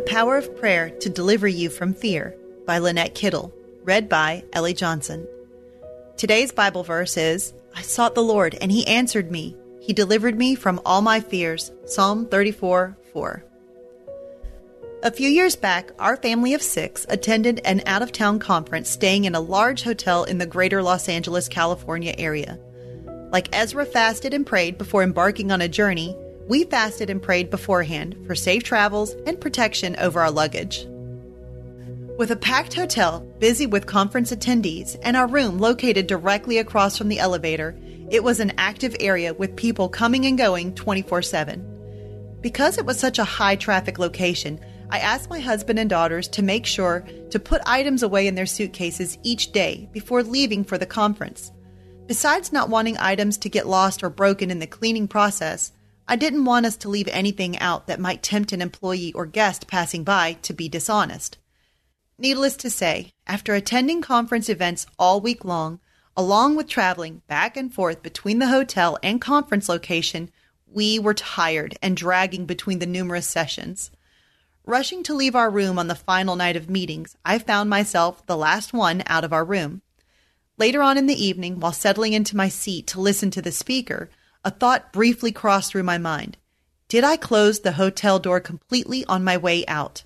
The Power of Prayer to Deliver You from Fear by Lynette Kittle, read by Ellie Johnson. Today's Bible verse is I sought the Lord, and he answered me. He delivered me from all my fears. Psalm 34 4. A few years back, our family of six attended an out of town conference staying in a large hotel in the greater Los Angeles, California area. Like Ezra fasted and prayed before embarking on a journey, we fasted and prayed beforehand for safe travels and protection over our luggage. With a packed hotel, busy with conference attendees, and our room located directly across from the elevator, it was an active area with people coming and going 24 7. Because it was such a high traffic location, I asked my husband and daughters to make sure to put items away in their suitcases each day before leaving for the conference. Besides not wanting items to get lost or broken in the cleaning process, I didn't want us to leave anything out that might tempt an employee or guest passing by to be dishonest. Needless to say, after attending conference events all week long, along with traveling back and forth between the hotel and conference location, we were tired and dragging between the numerous sessions. Rushing to leave our room on the final night of meetings, I found myself the last one out of our room. Later on in the evening, while settling into my seat to listen to the speaker, a thought briefly crossed through my mind. Did I close the hotel door completely on my way out?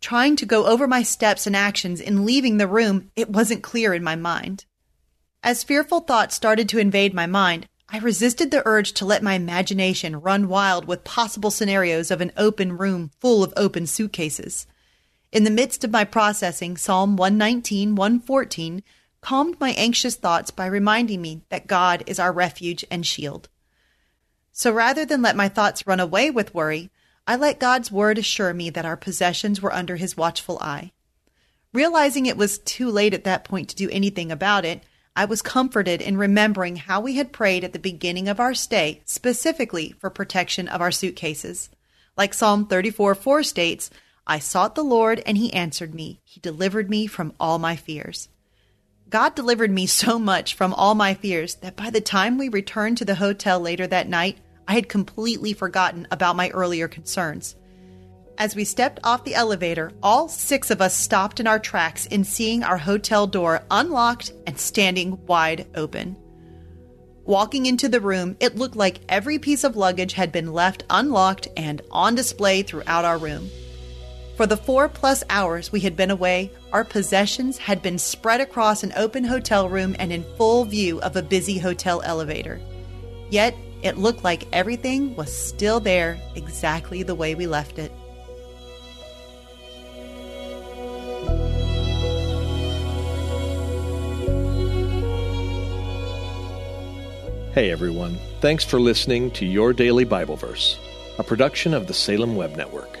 Trying to go over my steps and actions in leaving the room, it wasn't clear in my mind. As fearful thoughts started to invade my mind, I resisted the urge to let my imagination run wild with possible scenarios of an open room full of open suitcases. In the midst of my processing, Psalm 119, 114 calmed my anxious thoughts by reminding me that God is our refuge and shield. So rather than let my thoughts run away with worry, I let God's word assure me that our possessions were under his watchful eye. Realizing it was too late at that point to do anything about it, I was comforted in remembering how we had prayed at the beginning of our stay specifically for protection of our suitcases. Like Psalm 34 4 states, I sought the Lord and he answered me. He delivered me from all my fears. God delivered me so much from all my fears that by the time we returned to the hotel later that night, I had completely forgotten about my earlier concerns. As we stepped off the elevator, all six of us stopped in our tracks in seeing our hotel door unlocked and standing wide open. Walking into the room, it looked like every piece of luggage had been left unlocked and on display throughout our room. For the four plus hours we had been away, our possessions had been spread across an open hotel room and in full view of a busy hotel elevator. Yet, it looked like everything was still there exactly the way we left it. Hey everyone, thanks for listening to Your Daily Bible Verse, a production of the Salem Web Network.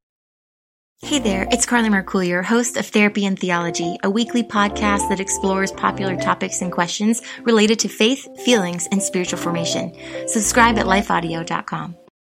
Hey there, it's Carly Mercourier, host of Therapy and Theology, a weekly podcast that explores popular topics and questions related to faith, feelings, and spiritual formation. Subscribe at lifeaudio.com.